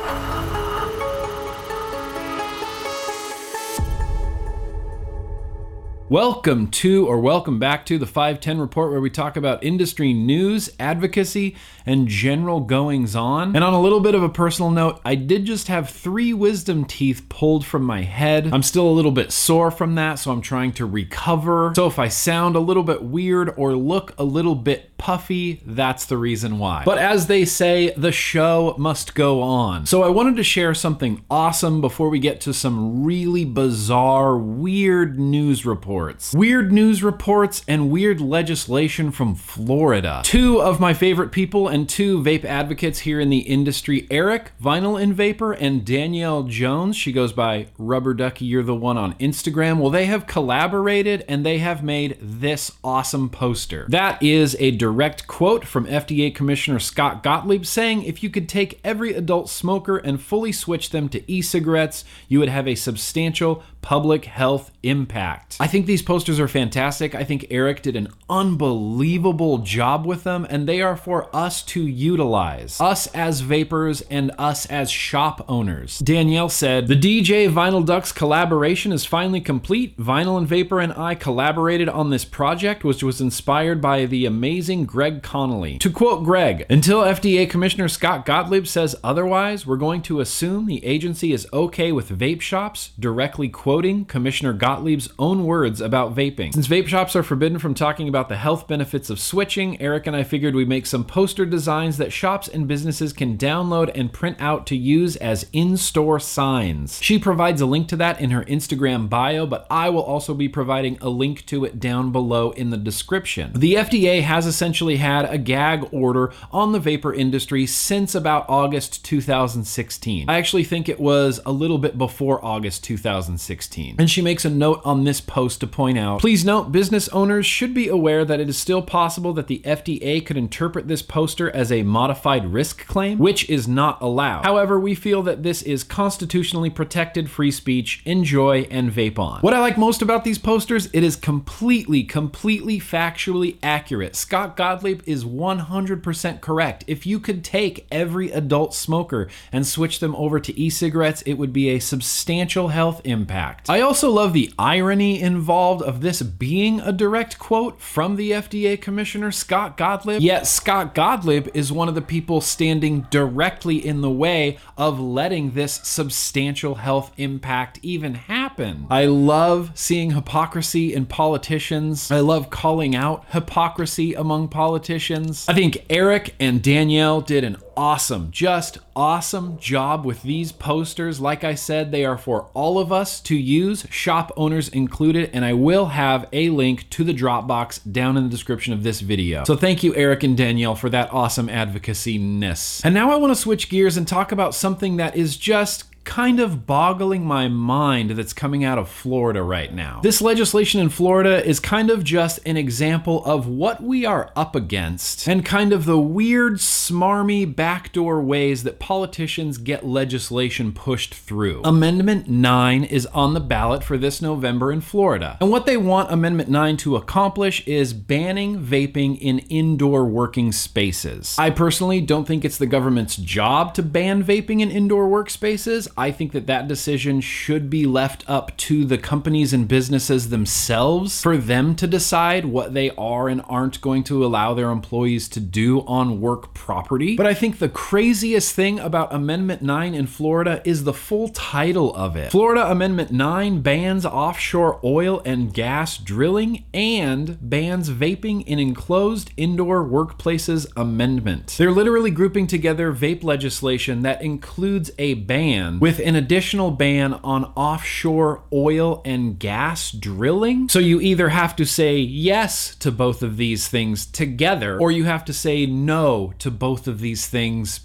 Thank you. Welcome to, or welcome back to the 510 Report, where we talk about industry news, advocacy, and general goings on. And on a little bit of a personal note, I did just have three wisdom teeth pulled from my head. I'm still a little bit sore from that, so I'm trying to recover. So if I sound a little bit weird or look a little bit puffy, that's the reason why. But as they say, the show must go on. So I wanted to share something awesome before we get to some really bizarre, weird news reports reports, weird news reports, and weird legislation from Florida. Two of my favorite people and two vape advocates here in the industry Eric, Vinyl and Vapor, and Danielle Jones. She goes by Rubber Ducky, you're the one on Instagram. Well, they have collaborated and they have made this awesome poster. That is a direct quote from FDA Commissioner Scott Gottlieb saying if you could take every adult smoker and fully switch them to e cigarettes, you would have a substantial public health impact. I think these posters are fantastic. I think Eric did an unbelievable job with them, and they are for us to utilize. Us as vapers and us as shop owners. Danielle said, The DJ Vinyl Ducks collaboration is finally complete. Vinyl and Vapor and I collaborated on this project, which was inspired by the amazing Greg Conley. To quote Greg, until FDA Commissioner Scott Gottlieb says otherwise, we're going to assume the agency is okay with vape shops directly quoting Commissioner Gottlieb's own words about vaping. Since vape shops are forbidden from talking about the health benefits of switching, Eric and I figured we'd make some poster designs that shops and businesses can download and print out to use as in store signs. She provides a link to that in her Instagram bio, but I will also be providing a link to it down below in the description. The FDA has essentially had a gag order on the vapor industry since about August 2016. I actually think it was a little bit before August 2016. And she makes a note on this post to point out please note, business owners should be aware that it is still possible that the FDA could interpret this poster as a modified risk claim, which is not allowed. However, we feel that this is constitutionally protected free speech. Enjoy and vape on. What I like most about these posters, it is completely, completely factually accurate. Scott Gottlieb is 100% correct. If you could take every adult smoker and switch them over to e cigarettes, it would be a substantial health impact I also love the irony involved of this being a direct quote from the FDA Commissioner Scott Gottlieb. Yet Scott Gottlieb is one of the people standing directly in the way of letting this substantial health impact even happen. I love seeing hypocrisy in politicians. I love calling out hypocrisy among politicians. I think Eric and Danielle did an awesome, just awesome job with these posters. Like I said, they are for all of us to use, shop owners included, and I will have a link to the Dropbox down in the description of this video. So thank you, Eric and Danielle, for that awesome advocacy-ness. And now I want to switch gears and talk about something that is just kind of boggling my mind that's coming out of Florida right now. This legislation in Florida is kind of just an example of what we are up against and kind of the weird, smarmy, backdoor ways that politicians get legislation pushed through. Amendment 9 is on the ballot for this November in Florida. And what they want Amendment 9 to accomplish is banning vaping in indoor working spaces. I personally don't think it's the government's job to ban vaping in indoor workspaces. I think that that decision should be left up to the companies and businesses themselves for them to decide what they are and aren't going to allow their employees to do on work property. But I think the craziest thing about Amendment 9 in Florida is the full title of it. Florida Amendment 9 bans offshore oil and gas drilling and bans vaping in enclosed indoor workplaces amendment. They're literally grouping together vape legislation that includes a ban with an additional ban on offshore oil and gas drilling. So you either have to say yes to both of these things together, or you have to say no to both of these things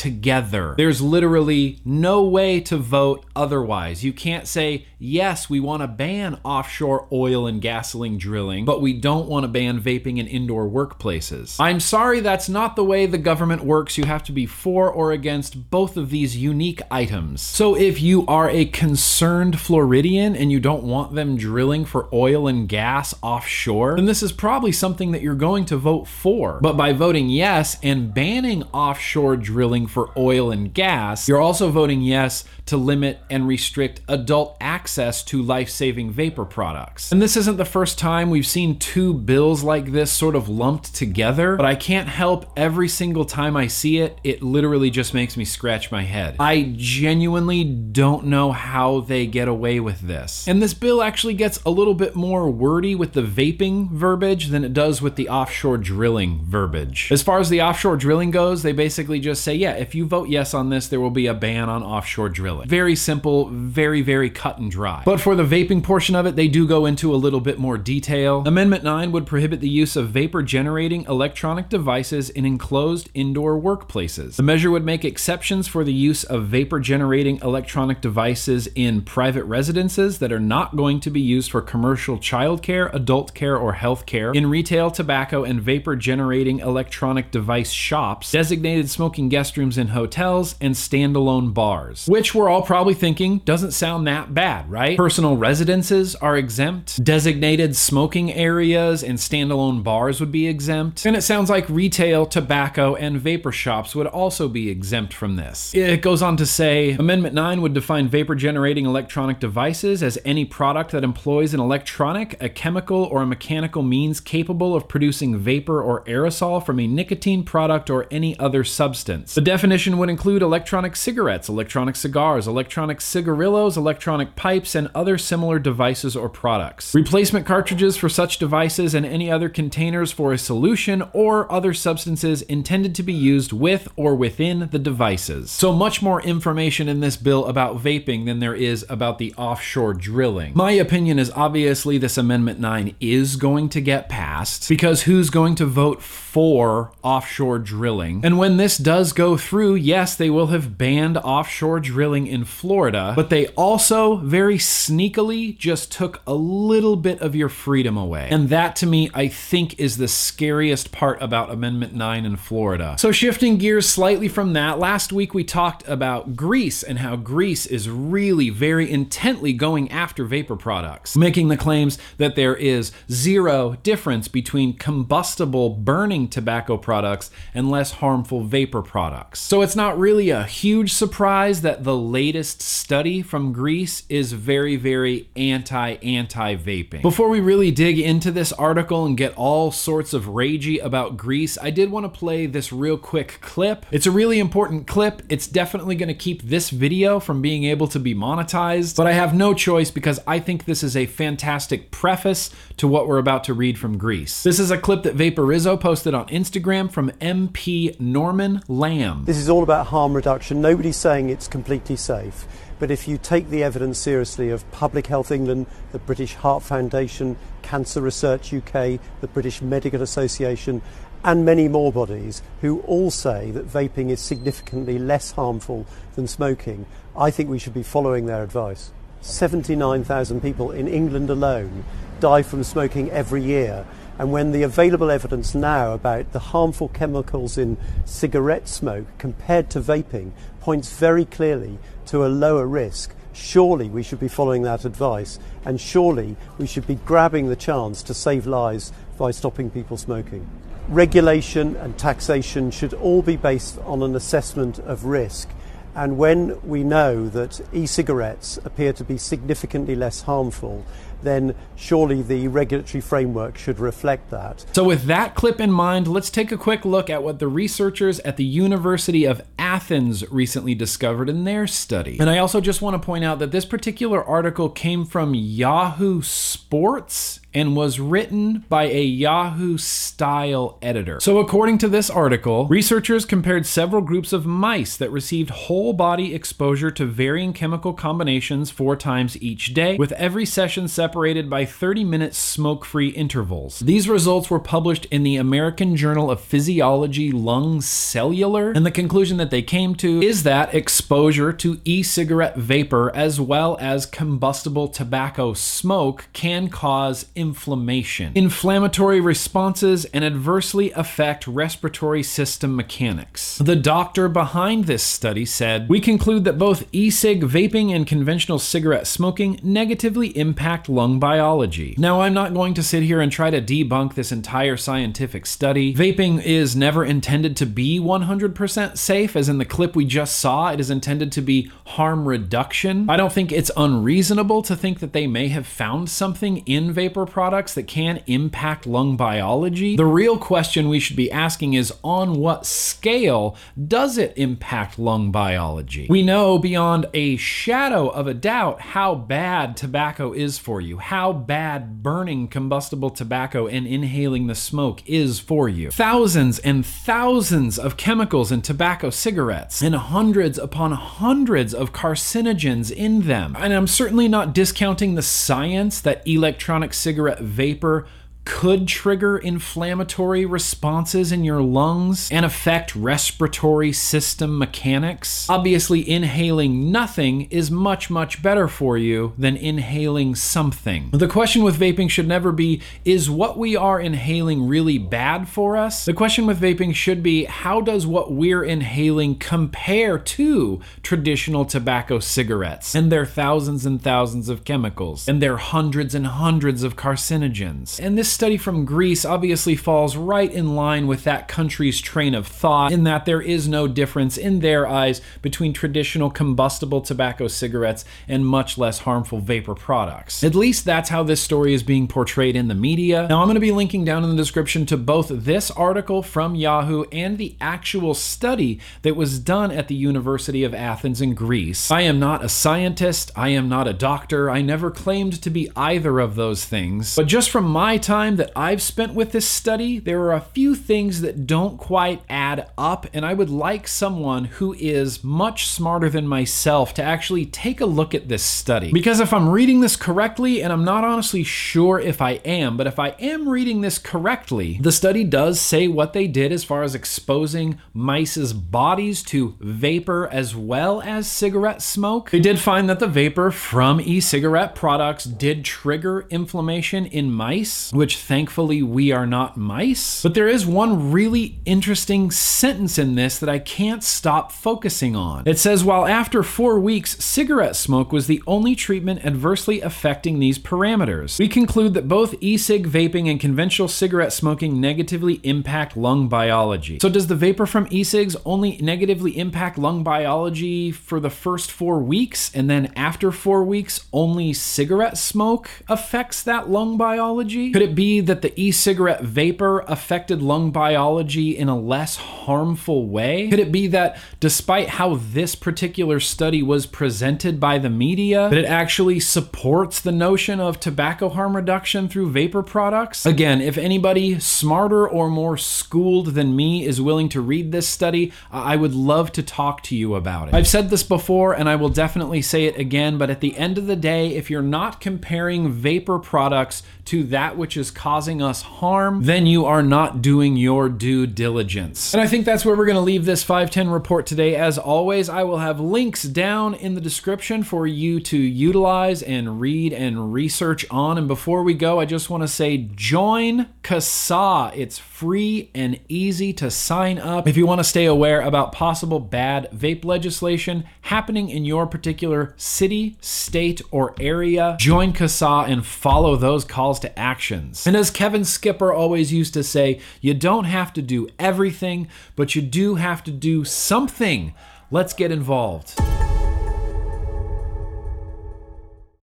together. There's literally no way to vote otherwise. You can't say, yes, we want to ban offshore oil and gasoline drilling, but we don't want to ban vaping in indoor workplaces. I'm sorry, that's not the way the government works. You have to be for or against both of these unique items. So if you are a concerned Floridian and you don't want them drilling for oil and gas offshore, then this is probably something that you're going to vote for. But by voting yes and banning offshore drilling for oil and gas, you're also voting yes to limit and restrict adult access to life saving vapor products. And this isn't the first time we've seen two bills like this sort of lumped together, but I can't help every single time I see it, it literally just makes me scratch my head. I genuinely don't know how they get away with this. And this bill actually gets a little bit more wordy with the vaping verbiage than it does with the offshore drilling verbiage. As far as the offshore drilling goes, they basically just say, yeah, if you vote yes on this, there will be a ban on offshore drilling. Very simple, very, very cut and dry. But for the vaping portion of it, they do go into a little bit more detail. Amendment 9 would prohibit the use of vapor generating electronic devices in enclosed indoor workplaces. The measure would make exceptions for the use of vapor generating electronic devices in private residences that are not going to be used for commercial childcare, adult care, or health care, in retail, tobacco, and vapor generating electronic device shops, designated smoking guest rooms in hotels, and standalone bars. Which we're all probably thinking doesn't sound that bad, right? Personal residences are exempt, designated smoking areas and standalone bars would be exempt, and it sounds like retail, tobacco, and vapor shops would also be exempt from this. It goes on to say Amendment 9 would define vapor generating electronic devices as any product that employs an electronic, a chemical, or a mechanical means capable of producing vapor or aerosol from a nicotine product or any other substance. The definition would include electronic cigarettes, electronic cigars, electronic cigarillos, electronic pipes, and other similar devices or products. Replacement cartridges for such devices and any other containers for a solution or other substances intended to be used with or within the devices. So much more information in this bill about vaping than there is about the offshore drilling. My opinion is obviously this Amendment 9 is going to get passed because who's going to vote for offshore drilling? And when this does go through, yes, they will have banned offshore drilling in Florida, but they also very sneakily just took a little bit of your freedom away. And that to me, I think, is the scariest part about Amendment 9 in Florida. So, shifting gears slightly from that, last week we talked about Greece and how Greece is really very intently going after vapor products, making the claims that there is zero difference between combustible burning tobacco products and less harmful vapor products. So, it's not really a huge surprise that the latest study from Greece is very, very anti anti vaping. Before we really dig into this article and get all sorts of ragey about Greece, I did want to play this real quick clip. It's a really important clip. It's definitely going to keep this video from being able to be monetized, but I have no choice because I think this is a fantastic preface to what we're about to read from Greece. This is a clip that Vaporizzo posted on Instagram from MP Norman Lamb. This is all about harm reduction. Nobody's saying it's completely safe. But if you take the evidence seriously of Public Health England, the British Heart Foundation, Cancer Research UK, the British Medical Association, and many more bodies who all say that vaping is significantly less harmful than smoking, I think we should be following their advice. 79,000 people in England alone die from smoking every year. And when the available evidence now about the harmful chemicals in cigarette smoke compared to vaping points very clearly to a lower risk, surely we should be following that advice. And surely we should be grabbing the chance to save lives by stopping people smoking. Regulation and taxation should all be based on an assessment of risk. And when we know that e cigarettes appear to be significantly less harmful, then surely the regulatory framework should reflect that. So, with that clip in mind, let's take a quick look at what the researchers at the University of Athens recently discovered in their study. And I also just want to point out that this particular article came from Yahoo Sports and was written by a Yahoo style editor. So, according to this article, researchers compared several groups of mice that received whole body exposure to varying chemical combinations four times each day, with every session separated by 30 minute smoke free intervals. These results were published in the American Journal of Physiology Lung Cellular, and the conclusion that they came to is that exposure to e cigarette vapor as well as combustible tobacco smoke can cause inflammation, inflammatory responses, and adversely affect respiratory system mechanics. The doctor behind this study said, We conclude that both e cig vaping and conventional cigarette smoking negatively impact lung biology. Now, I'm not going to sit here and try to debunk this entire scientific study. Vaping is never intended to be 100% safe, as in the clip we just saw, it is intended to be harm reduction. I don't think it's unreasonable to think that they may have found something in vapor products that can impact lung biology. The real question we should be asking is on what scale does it impact lung biology? We know beyond a shadow of a doubt how bad tobacco is for you, how bad burning combustible tobacco and inhaling the smoke is for you. Thousands and thousands of chemicals in tobacco cigarettes, and hundreds upon hundreds of carcinogens in them. And I'm certainly not discounting the science that electronic cigarette vapor could trigger inflammatory responses in your lungs and affect respiratory system mechanics. Obviously, inhaling nothing is much, much better for you than inhaling something. The question with vaping should never be is what we are inhaling really bad for us? The question with vaping should be how does what we're inhaling compare to traditional tobacco cigarettes and their thousands and thousands of chemicals and their hundreds and hundreds of carcinogens? And this study from Greece obviously falls right in line with that country's train of thought, in that there is no difference in their eyes between traditional combustible tobacco cigarettes and much less harmful vapor products. At least that's how this story is being portrayed in the media. Now, I'm going to be linking down in the description to both this article from Yahoo and the actual study that was done at the University of Athens in Greece. I am not a scientist, I am not a doctor, I never claimed to be either of those things, but just from my time time that I've spent with this study, there are a few things that don't quite add up, and I would like someone who is much smarter than myself to actually take a look at this study. Because if I'm reading this correctly, and I'm not honestly sure if I am, but if I am reading this correctly, the study does say what they did as far as exposing mice's bodies to vapor as well as cigarette smoke. They did find that the vapor from e cigarette products did trigger inflammation in mice, which thankfully we are not mice. But there is one really interesting sentence in this that I can't stop focusing on. It says, while after four weeks, cigarette smoke was the only treatment adversely affecting these parameters. We conclude that both e cig vaping and conventional cigarette smoking negatively impact lung biology. So, does the vapor from e cigs only negatively impact lung biology for the first four weeks, and then after four weeks, only cigarette smoke affects that lung biology? Could it be that the e cigarette vapor affected lung biology in a less harmful way? Could it be that despite how this particular study was presented by the media, that it actually supports the notion of tobacco harm reduction through vapor products? Again, if anybody smarter or more schooled than me is willing to read this study, I would love to talk to you about it. I've said this before and I will definitely say it again, but at the end of the day, if you're not comparing vapor products to that which is causing us harm, then you are not doing your due diligence. And I think that's where we're going to leave this 510 report today. As always, I will have links down in the description for you to utilize and read and research on. And before we go, I just want to say join CASAA. It's free and easy to sign up if you want to stay aware about possible bad vape legislation happening in your particular city, state, or area. Join CASAA and follow those calls to actions. And as Kevin Skipper always used to say, you don't have to do everything, but you do have to do something. Let's get involved.